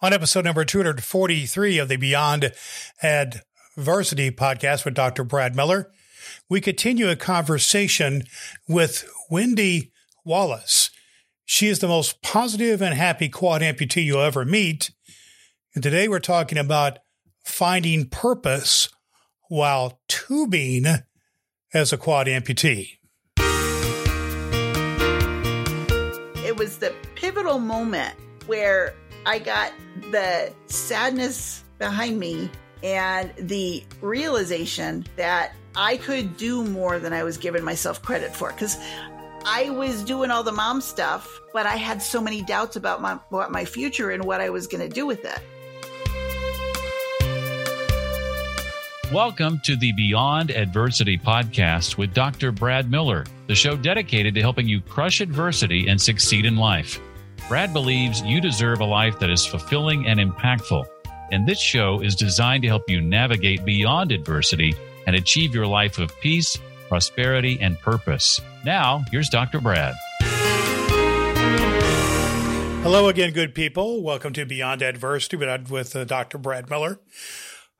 On episode number 243 of the Beyond Adversity podcast with Dr. Brad Miller, we continue a conversation with Wendy Wallace. She is the most positive and happy quad amputee you'll ever meet. And today we're talking about finding purpose while tubing as a quad amputee. It was the pivotal moment where I got the sadness behind me and the realization that I could do more than I was giving myself credit for. Because I was doing all the mom stuff, but I had so many doubts about my, about my future and what I was going to do with it. Welcome to the Beyond Adversity podcast with Dr. Brad Miller, the show dedicated to helping you crush adversity and succeed in life. Brad believes you deserve a life that is fulfilling and impactful. And this show is designed to help you navigate beyond adversity and achieve your life of peace, prosperity, and purpose. Now, here's Dr. Brad. Hello again, good people. Welcome to Beyond Adversity with, uh, Dr. Brad Miller.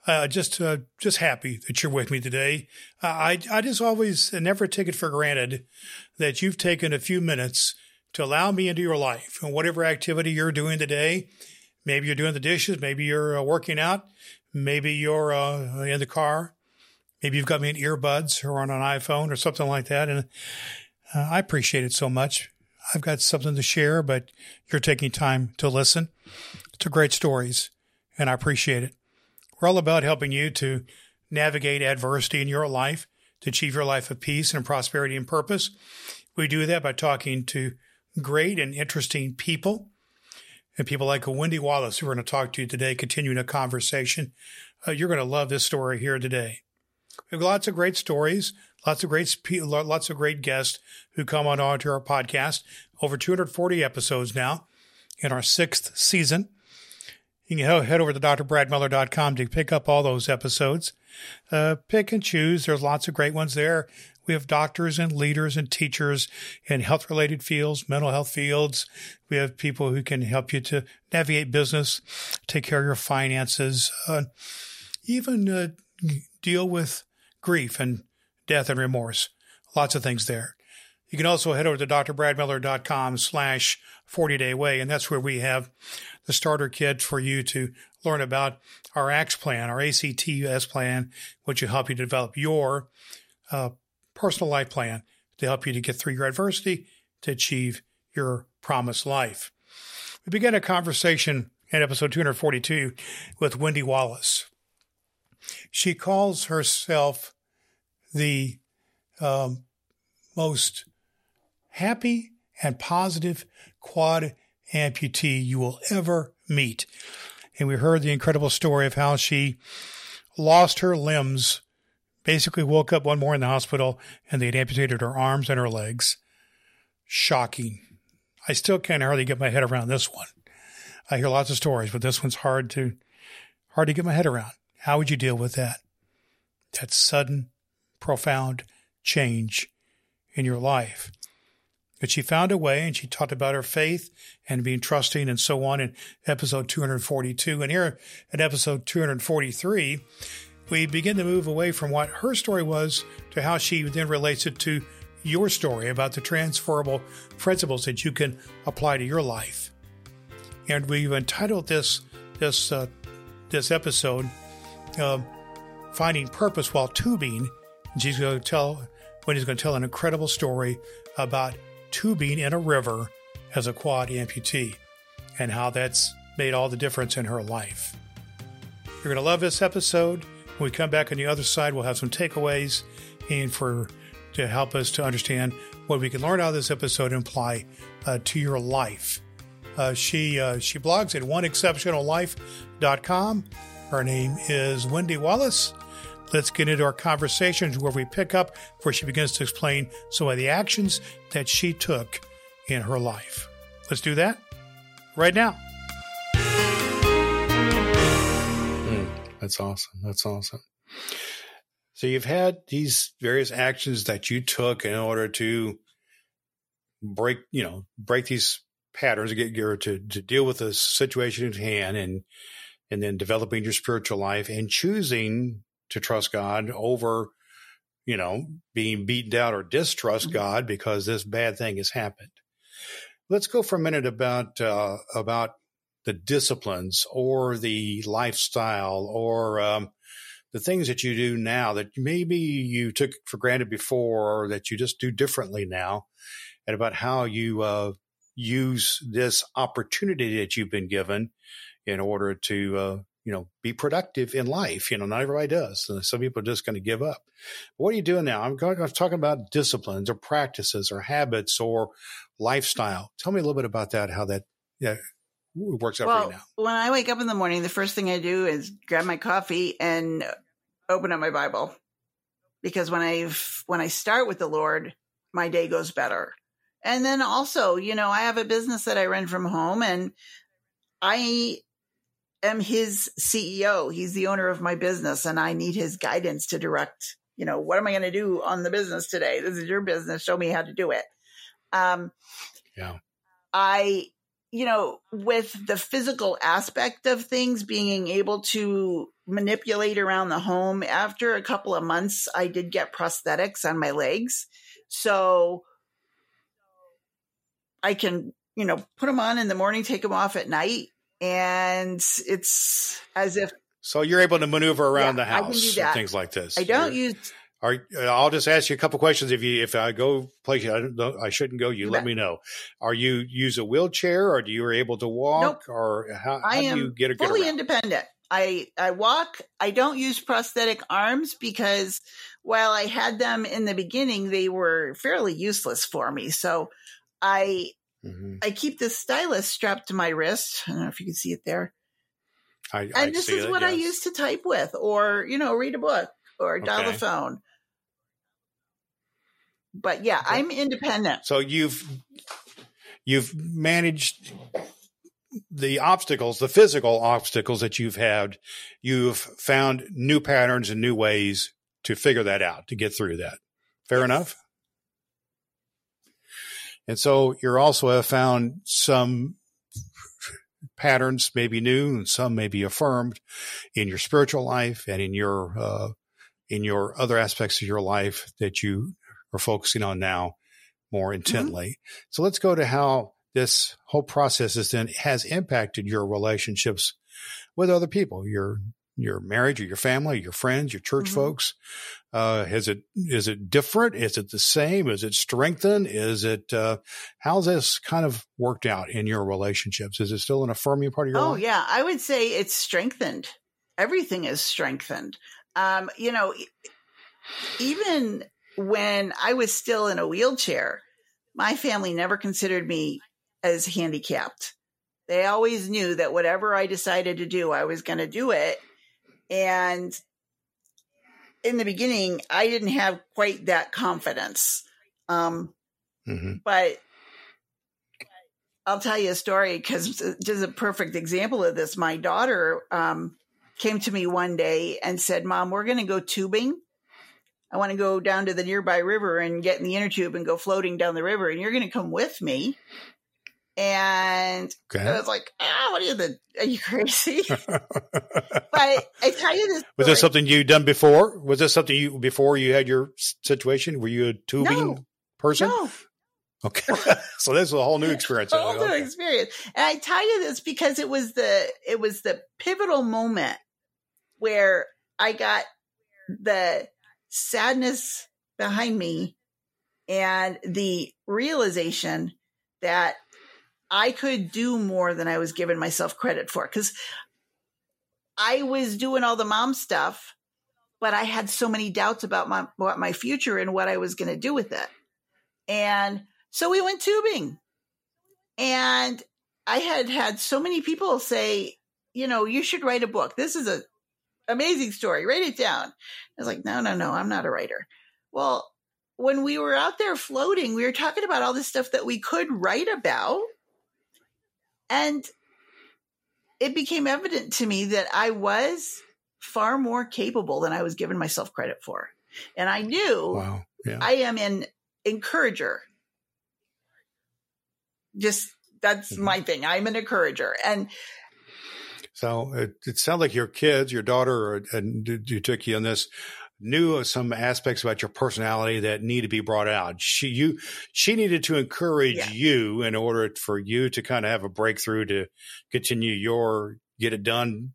Uh, just, uh, just happy that you're with me today. Uh, I, I just always never take it for granted that you've taken a few minutes to allow me into your life and whatever activity you're doing today. Maybe you're doing the dishes. Maybe you're uh, working out. Maybe you're uh, in the car. Maybe you've got me in earbuds or on an iPhone or something like that. And uh, I appreciate it so much. I've got something to share, but you're taking time to listen. to great stories, and I appreciate it. We're all about helping you to navigate adversity in your life, to achieve your life of peace and prosperity and purpose. We do that by talking to great and interesting people. And people like Wendy Wallace, who we're going to talk to you today, continuing a conversation. Uh, you're going to love this story here today. We have lots of great stories, lots of great, lots of great guests who come on onto our podcast. Over 240 episodes now in our sixth season. You can head over to drbradmiller.com to pick up all those episodes. Uh, pick and choose. There's lots of great ones there. We have doctors and leaders and teachers in health related fields, mental health fields. We have people who can help you to navigate business, take care of your finances, uh, even uh, deal with grief and death and remorse. Lots of things there. You can also head over to drbradmiller.com slash 40 day way. And that's where we have the starter kit for you to learn about our ACTS plan, our ACTS plan, which will help you develop your uh, personal life plan to help you to get through your adversity to achieve your promised life. We began a conversation in episode 242 with Wendy Wallace. She calls herself the um, most happy and positive quad amputee you will ever meet. And we heard the incredible story of how she lost her limbs basically woke up one morning in the hospital and they'd amputated her arms and her legs. Shocking. I still can't hardly get my head around this one. I hear lots of stories, but this one's hard to hard to get my head around. How would you deal with that? That sudden, profound change in your life. But she found a way and she talked about her faith and being trusting and so on in episode 242. And here in episode 243, we begin to move away from what her story was to how she then relates it to your story about the transferable principles that you can apply to your life. And we've entitled this this uh, this episode uh, "Finding Purpose While Tubing." And she's going to tell Wendy's going to tell an incredible story about tubing in a river as a quad amputee and how that's made all the difference in her life. You're going to love this episode. When we come back on the other side, we'll have some takeaways and for to help us to understand what we can learn out of this episode and apply uh, to your life. Uh, she uh, she blogs at oneexceptionallife.com. Her name is Wendy Wallace. Let's get into our conversations where we pick up where she begins to explain some of the actions that she took in her life. Let's do that right now. That's awesome. That's awesome. So you've had these various actions that you took in order to break, you know, break these patterns get your to to deal with the situation at hand and and then developing your spiritual life and choosing to trust God over you know being beaten down or distrust Mm-hmm. God because this bad thing has happened. Let's go for a minute about uh, about the disciplines or the lifestyle or um, the things that you do now that maybe you took for granted before or that you just do differently now, and about how you uh, use this opportunity that you've been given in order to uh, you know be productive in life. You know, not everybody does. Some people are just going to give up. What are you doing now? I'm, talking about disciplines or practices or habits or lifestyle. Tell me a little bit about that. How that yeah works out for well, you now. when I wake up in the morning, the first thing I do is grab my coffee and open up my Bible. Because when I when I start with the Lord, my day goes better. And then also, you know, I have a business that I run from home and I am his CEO. He's the owner of my business and I need his guidance to direct, you know, what am I going to do on the business today? This is your business. Show me how to do it. Um, Yeah. I, you know, with the physical aspect of things, being able to manipulate around the home, after a couple of months, I did get prosthetics on my legs. So I can, you know, put them on in the morning, take them off at night. And it's as if So you're able to maneuver around Yeah, the house things like this. I don't You're- use Are, I'll just ask you a couple questions. If you if I go places I don't know, I shouldn't go, you You let bet. me know. Are you use a wheelchair, or do you are able to walk, Nope. or how, how I do you get, get fully around? independent. I I walk. I don't use prosthetic arms because while I had them in the beginning, they were fairly useless for me. So I Mhm. I keep this stylus strapped to my wrist. I don't know if you can see it there. I, I And this see is that, what I yes. use to type with, or you know, read a book or dial Okay. the phone. But yeah, I'm independent. So you've you've managed the obstacles, the physical obstacles that you've had. You've found new patterns and new ways to figure that out to get through that. Fair Yes. enough. And so you're also have found some patterns, maybe new, and some may be affirmed in your spiritual life and in your uh, in your other aspects of your life that you are focusing on now more intently. So let's go to how this whole process is then has impacted your relationships with other people, your your marriage or your family, your friends, your church Mhm. folks. Uh, is it is it different? Is it the same? Is it strengthened? Is it uh, how's this kind of worked out in your relationships? Is it still an affirming part of your Oh life? yeah, I would say it's strengthened. Everything is strengthened. Um, you know, even when I was still in a wheelchair, my family never considered me as handicapped. They always knew that whatever I decided to do, I was going to do it. And in the beginning, I didn't have quite that confidence. Um, hmm but I'll tell you a story because just a perfect example of this. My daughter um, came to me one day and said, "Mom, we're going to go tubing. I want to go down to the nearby river and get in the inner tube and go floating down the river, and you're going to come with me." And I was like, "Ah, what are you? The, are you crazy?" but I tell you this. Was this something you'd done before? Was this something you before you had your situation? Were you a tubing No. person? No, Okay, so this is a whole new experience. whole new Okay. experience. And I tell you this because it was the it was the pivotal moment where I got the sadness behind me and the realization that I could do more than I was giving myself credit for. Because I was doing all the mom stuff, but I had so many doubts about my about my future and what I was going to do with it. And so we went tubing. And I had had so many people say, you know, you should write a book. This is a amazing story. Write it down. I was like, no, no, no, I'm not a writer. Well, when we were out there floating, we were talking about all this stuff that we could write about. And it became evident to me that I was far more capable than I was giving myself credit for. And I knew Wow. Yeah. I am an encourager. Just That's mm-hmm. my thing. I'm an encourager. And so it, it sounds like your kids, your daughter, and you took you on this knew some aspects about your personality that need to be brought out. She you she needed to encourage yeah. you in order for you to kind of have a breakthrough to continue your get it done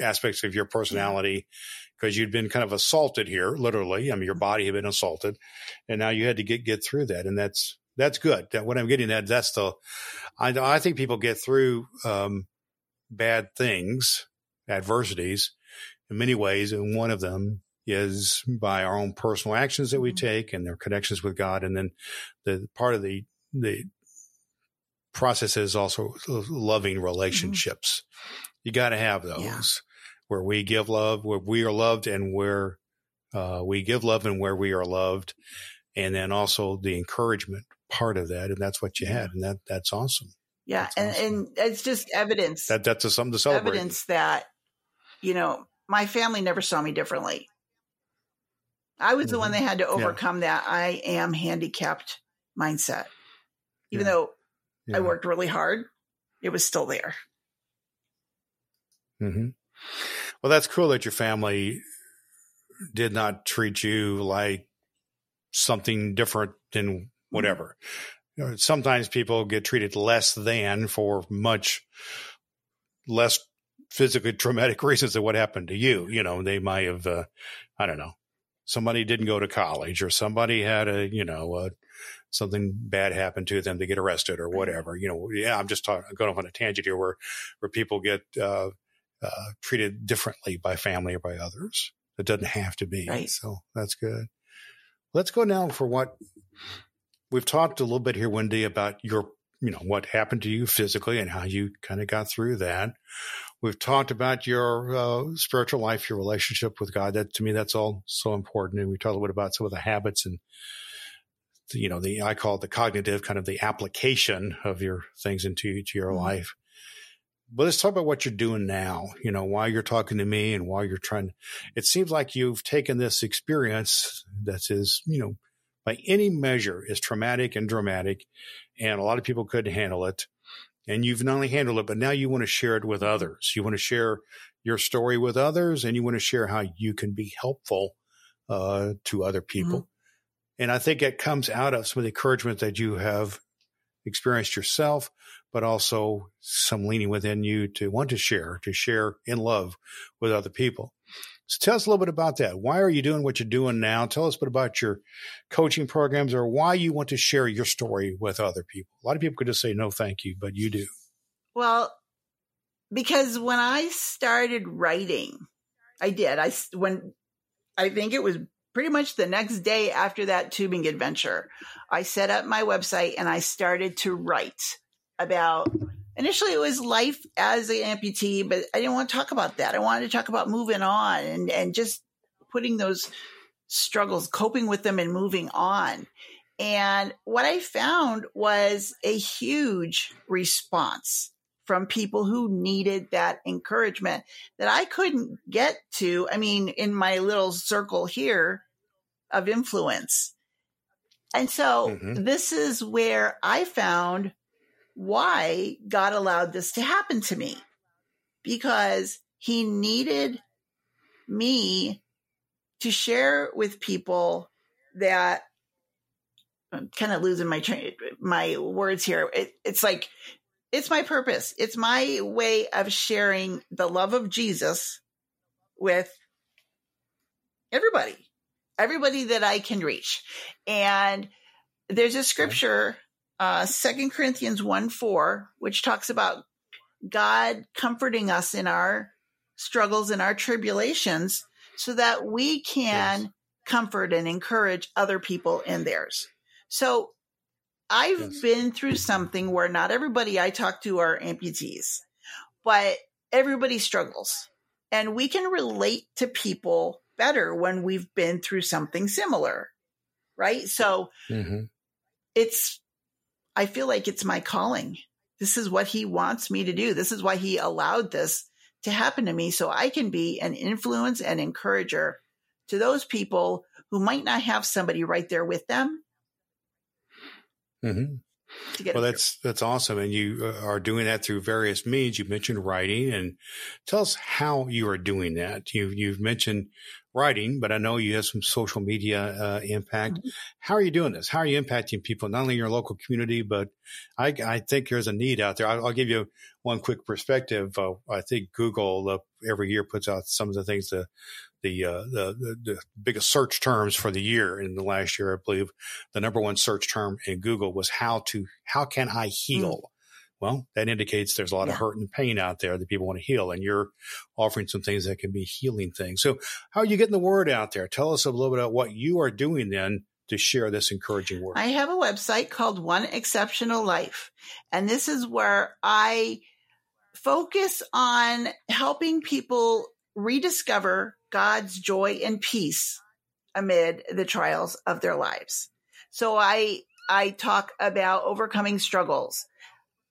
aspects of your personality because you'd been kind of assaulted here, literally. I mean, your body had been assaulted, and now you had to get get through that, and that's that's good. That what I'm getting at, that's the I I think people get through um, bad things, adversities, in many ways, and one of them is by our own personal actions that we mm-hmm. take and their connections with God, and then the part of the the process is also loving mm-hmm. relationships. Mm-hmm. You got to have those. Yeah where we give love, where we are loved, and where uh, we give love and where we are loved, and then also the encouragement part of that, and that's what you had, and that that's awesome. Yeah, that's and awesome. and it's just evidence that that's a, something to celebrate. Evidence that you know my family never saw me differently. I was mm-hmm. the one mm-hmm. that had to overcome yeah. that I am handicapped mindset. Even yeah. though yeah. I worked really hard, it was still there. Mm-hmm. Well, that's cool that your family did not treat you like something different than mm-hmm. whatever. You know, sometimes people get treated less than for much less physically traumatic reasons than what happened to you. You know, they might have, uh, I don't know, somebody didn't go to college or somebody had a, you know, uh, something bad happened to them, they get arrested or whatever. You know, yeah, I'm just talking, going off on a tangent here where, where people get, uh, uh, treated differently by family or by others. It doesn't have to be. Right. So that's good. Let's go now for what we've talked a little bit here, Wendy, about your, you know, what happened to you physically and how you kind of got through that. We've talked about your uh, spiritual life, your relationship with God. That to me, that's all so important. And we talked a little bit about some of the habits and you know, the I call it the cognitive kind of the application of your things into to your mm-hmm. life but let's talk about what you're doing now. You know, why you're talking to me and why you're trying. It seems like you've taken this experience that is, you know, by any measure is traumatic and dramatic, and a lot of people couldn't handle it. And you've not only handled it, but now you want to share it with others. You want to share your story with others, and you want to share how you can be helpful uh, to other people. Mm-hmm. And I think it comes out of some of the encouragement that you have experienced yourself, but also some leaning within you to want to share, to share in love with other people. So tell us a little bit about that. Why are you doing what you're doing now? Tell us a bit about your coaching programs or why you want to share your story with other people. A lot of people could just say no, thank you, but you do. Well, because when I started writing, I did. I when I think it was pretty much the next day after that tubing adventure, I set up my website and I started to write about initially it was life as an amputee, but I didn't want to talk about that. I wanted to talk about moving on and, and just putting those struggles, coping with them and moving on. And what I found was a huge response from people who needed that encouragement that I couldn't get to. I mean, in my little circle here of influence. And so mm-hmm. this is where I found why God allowed this to happen to me because he needed me to share with people that I'm kind of losing my tra- my words here. It, it's like it's my purpose. It's my way of sharing the love of Jesus with everybody, everybody that I can reach. And there's a scripture, uh, Second Corinthians 1 4, which talks about God comforting us in our struggles and our tribulations so that we can yes. comfort and encourage other people in theirs. So I've yes. been through something where not everybody I talk to are amputees, but everybody struggles. And we can relate to people better when we've been through something similar. Right. So mm-hmm. it's, I feel like it's my calling. This is what he wants me to do. This is why he allowed this to happen to me so I can be an influence and encourager to those people who might not have somebody right there with them Mm-hmm. well that's that's awesome and you uh, are doing that through various means you mentioned writing and tell us how you are doing that you you've mentioned writing but i know you have some social media uh, impact mm-hmm. how are you doing this how are you impacting people not only in your local community but i, I think there's a need out there i'll, I'll give you one quick perspective uh, i think google uh, every year puts out some of the things that the, uh, the, the, the biggest search terms for the year in the last year, I believe the number one search term in Google was how to, how can I heal? Mm. Well, that indicates there's a lot yeah. of hurt and pain out there that people want to heal, and you're offering some things that can be healing things. So, how are you getting the word out there? Tell us a little bit about what you are doing then to share this encouraging word. I have a website called One Exceptional Life, and this is where I focus on helping people rediscover God's joy and peace amid the trials of their lives. So I, I talk about overcoming struggles,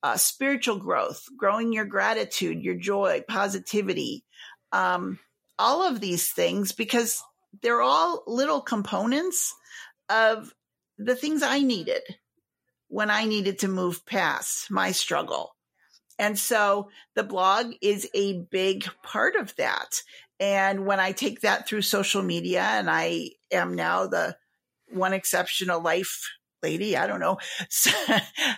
uh, spiritual growth, growing your gratitude, your joy, positivity, um, all of these things because they're all little components of the things I needed when I needed to move past my struggle. And so the blog is a big part of that. And when I take that through social media and I am now the one exceptional life lady, I don't know. So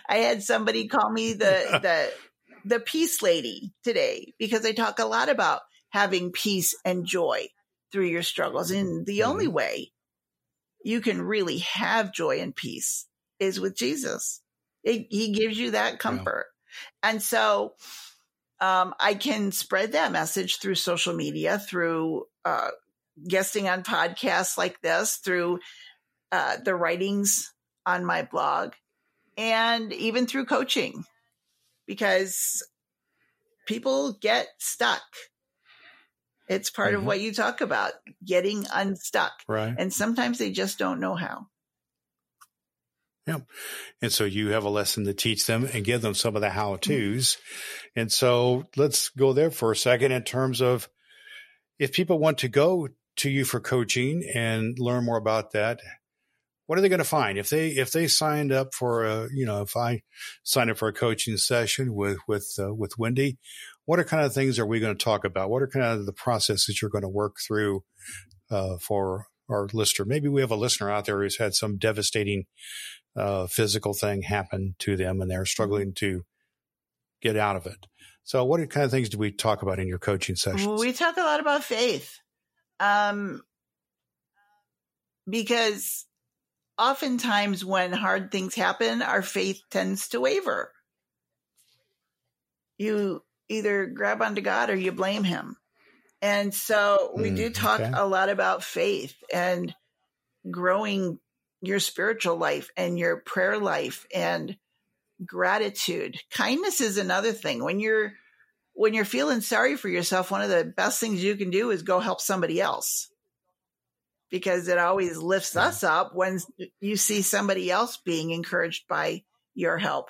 I had somebody call me the, the, the peace lady today because I talk a lot about having peace and joy through your struggles. And the mm-hmm. only way you can really have joy and peace is with Jesus. It, he gives you that comfort. And so um, I can spread that message through social media, through uh, guesting on podcasts like this, through uh, the writings on my blog, and even through coaching, because people get stuck. It's part mm-hmm. of what you talk about, getting unstuck. Right. And sometimes they just don't know how. Yeah. And so you have a lesson to teach them and give them some of the how to's. Mm-hmm. And so let's go there for a second in terms of if people want to go to you for coaching and learn more about that, what are they going to find if they if they signed up for a you know if I signed up for a coaching session with with uh, with Wendy, what are kind of things are we going to talk about? What are kind of the processes you're going to work through uh, for our listener? Maybe we have a listener out there who's had some devastating uh, physical thing happen to them and they're struggling to get out of it. So, what kind of things do we talk about in your coaching sessions? We talk a lot about faith. Um, because oftentimes when hard things happen, our faith tends to waver. You either grab onto God or you blame Him. And so we mm, do talk okay. a lot about faith and growing your spiritual life and your prayer life and gratitude. Kindness is another thing. When you're when you're feeling sorry for yourself, one of the best things you can do is go help somebody else. Because it always lifts yeah. us up when you see somebody else being encouraged by your help.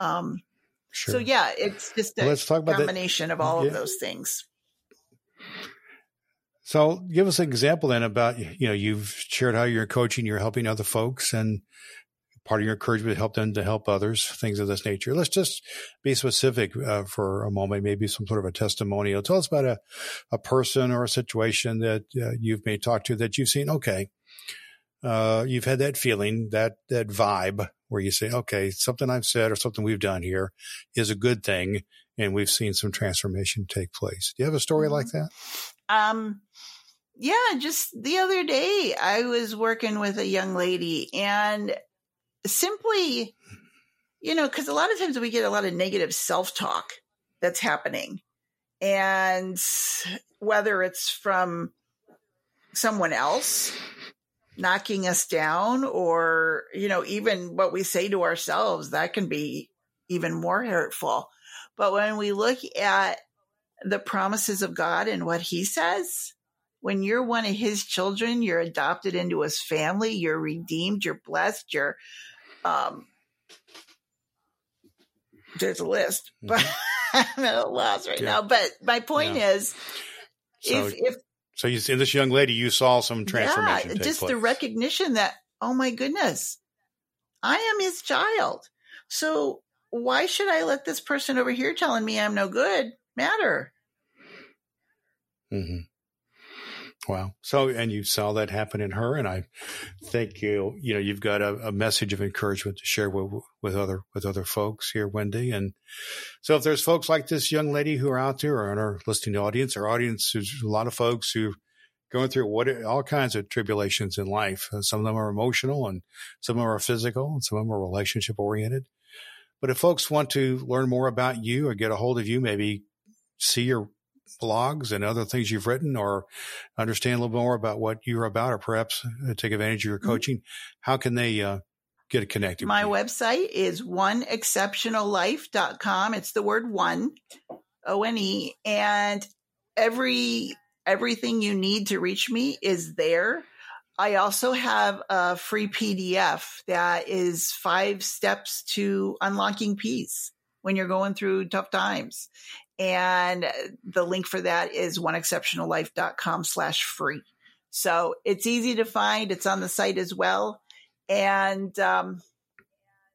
Um, sure. So yeah, it's just a let's talk about combination that. of all yeah. of those things. So give us an example then about, you know, you've shared how you're coaching, you're helping other folks and part of your encouragement to help them to help others, things of this nature. Let's just be specific uh, for a moment, maybe some sort of a testimonial. Tell us about a, a person or a situation that uh, you've may talk to that you've seen. Okay. Uh, you've had that feeling, that, that vibe where you say, okay, something I've said or something we've done here is a good thing. And we've seen some transformation take place. Do you have a story mm-hmm. like that? Um, yeah, just the other day, I was working with a young lady and simply, you know, because a lot of times we get a lot of negative self talk that's happening. And whether it's from someone else knocking us down or, you know, even what we say to ourselves, that can be even more hurtful. But when we look at the promises of God and what he says, when you're one of his children, you're adopted into his family, you're redeemed, you're blessed, you're um there's a list, but mm-hmm. I'm at a loss right yeah. now. But my point yeah. is so, if if so you see this young lady, you saw some transformation. Yeah, just place. the recognition that, oh my goodness, I am his child. So why should I let this person over here telling me I'm no good matter? Mm-hmm. Wow. So, and you saw that happen in her, and I think you, you know, you've got a, a message of encouragement to share with, with other, with other folks here, Wendy. And so if there's folks like this young lady who are out there or in our listening audience, our audience, there's a lot of folks who are going through what all kinds of tribulations in life. Uh, some of them are emotional and some of them are physical and some of them are relationship oriented. But if folks want to learn more about you or get a hold of you, maybe see your blogs and other things you've written or understand a little more about what you're about or perhaps uh, take advantage of your mm-hmm. coaching, how can they uh, get connected? My website is oneexceptionallife.com. It's the word one, O N E. And every everything you need to reach me is there. I also have a free PDF that is five steps to unlocking peace when you're going through tough times. And the link for that is oneexceptionallife.com slash free. So it's easy to find. It's on the site as well. And, um,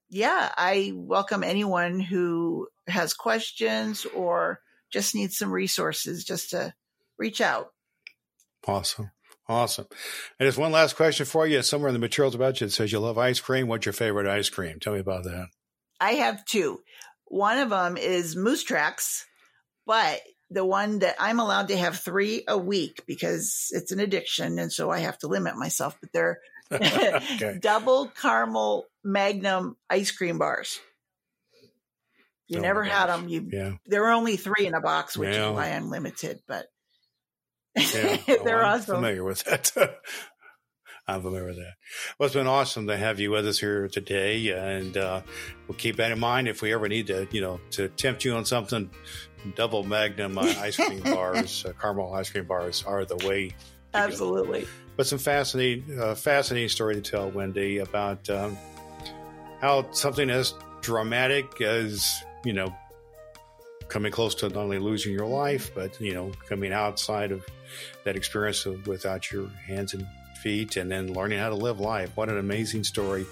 yeah, I welcome anyone who has questions or just needs some resources just to reach out. Awesome. Awesome. And just one last question for you. Somewhere in the materials about you, it says you love ice cream. What's your favorite ice cream? Tell me about that. I have two. One of them is Moose Tracks, but the one that I'm allowed to have three a week because it's an addiction. And so I have to limit myself, but they're double caramel magnum ice cream bars. You oh never had them. You, yeah. there were only three in a box, which yeah. is why I'm limited, but yeah, oh, they're oh, awesome. Familiar with that. I'm familiar with that. Well, it's been awesome to have you with us here today, and uh, we'll keep that in mind if we ever need to, you know, to tempt you on something. Double Magnum uh, ice cream bars, uh, caramel ice cream bars are the way. Absolutely. But some fascinating, uh, fascinating story to tell, Wendy, about um, how something as dramatic as you know coming close to not only losing your life, but you know, coming outside of that experience of, without your hands and feet, and then learning how to live life. What an amazing story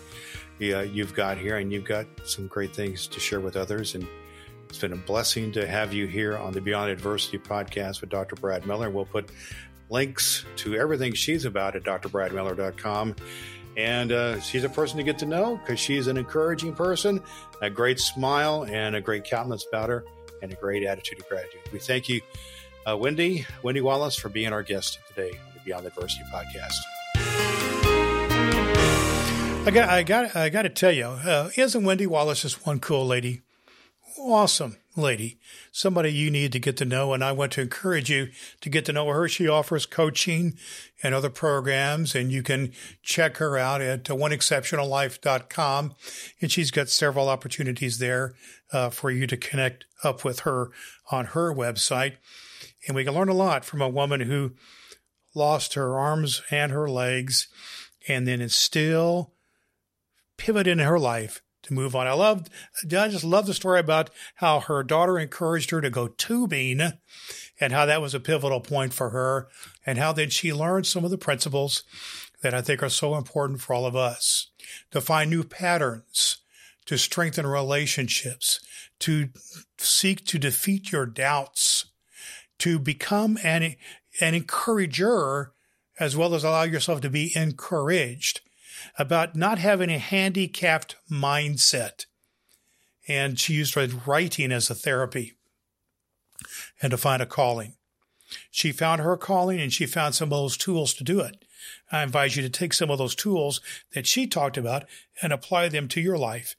yeah, you've got here, and you've got some great things to share with others. And it's been a blessing to have you here on the Beyond Adversity podcast with Dr. Brad Miller. We'll put links to everything she's about at drbradmiller.com. And uh, she's a person to get to know because she's an encouraging person, a great smile, and a great countenance about her and a great attitude of gratitude. We thank you, uh, Wendy, Wendy Wallace, for being our guest today on the Beyond Adversity podcast. I got, I got, I got to tell you, uh, isn't Wendy Wallace just one cool lady? Awesome lady, somebody you need to get to know. And I want to encourage you to get to know her. She offers coaching and other programs, and you can check her out at oneexceptionallife.com. And she's got several opportunities there uh, for you to connect up with her on her website. And we can learn a lot from a woman who lost her arms and her legs and then is still pivot in her life to move on. I loved, I just love the story about how her daughter encouraged her to go tubing and how that was a pivotal point for her and how then she learned some of the principles that I think are so important for all of us to find new patterns, to strengthen relationships, to seek to defeat your doubts, to become an, an encourager as well as allow yourself to be encouraged about not having a handicapped mindset. And she used writing as a therapy and to find a calling. She found her calling and she found some of those tools to do it. I invite you to take some of those tools that she talked about and apply them to your life.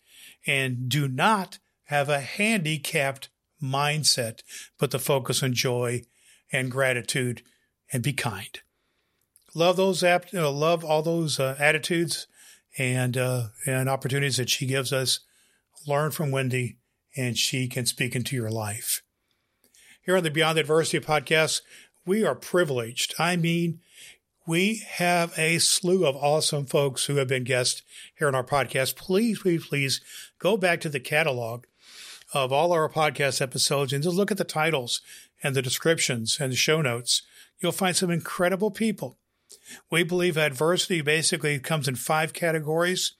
And do not have a handicapped mindset, but the focus on joy and gratitude and be kind love those apt, love all those uh, attitudes and uh, and opportunities that she gives us. Learn from Wendy, and she can speak into your life. Here on the Beyond Adversity podcast, we are privileged. I mean, we have a slew of awesome folks who have been guests here on our podcast. Please, please, please go back to the catalog of all our podcast episodes and just look at the titles and the descriptions and the show notes. You'll find some incredible people we believe adversity basically comes in five categories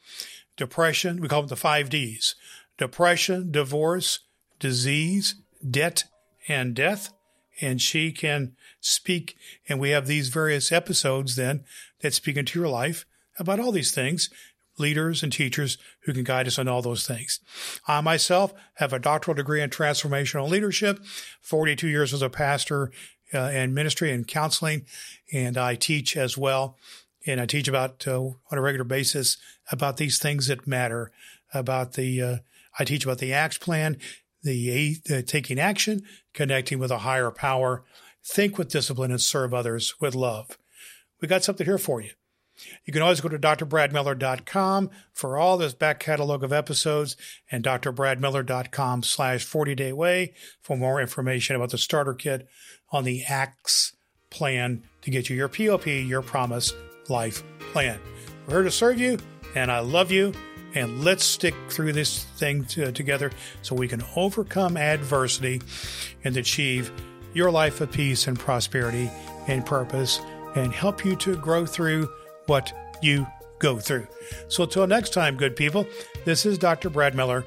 depression, we call them the five Ds depression, divorce, disease, debt, and death. And she can speak. And we have these various episodes then that speak into your life about all these things leaders and teachers who can guide us on all those things. I myself have a doctoral degree in transformational leadership, 42 years as a pastor uh, in ministry and counseling, and I teach as well. And I teach about uh, on a regular basis about these things that matter. About the, uh, I teach about the ACTS plan, the uh, taking action, connecting with a higher power, think with discipline, and serve others with love. We got something here for you. You can always go to drbradmiller.com for all this back catalog of episodes and drbradmiller.com slash 40 day way for more information about the starter kit on the ACTS plan to get you your POP, your promise life plan. We're here to serve you and I love you and let's stick through this thing to, uh, together so we can overcome adversity and achieve your life of peace and prosperity and purpose and help you to grow through what you go through. So until next time, good people, this is Dr. Brad Miller,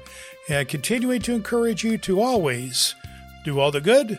and continuing to encourage you to always do all the good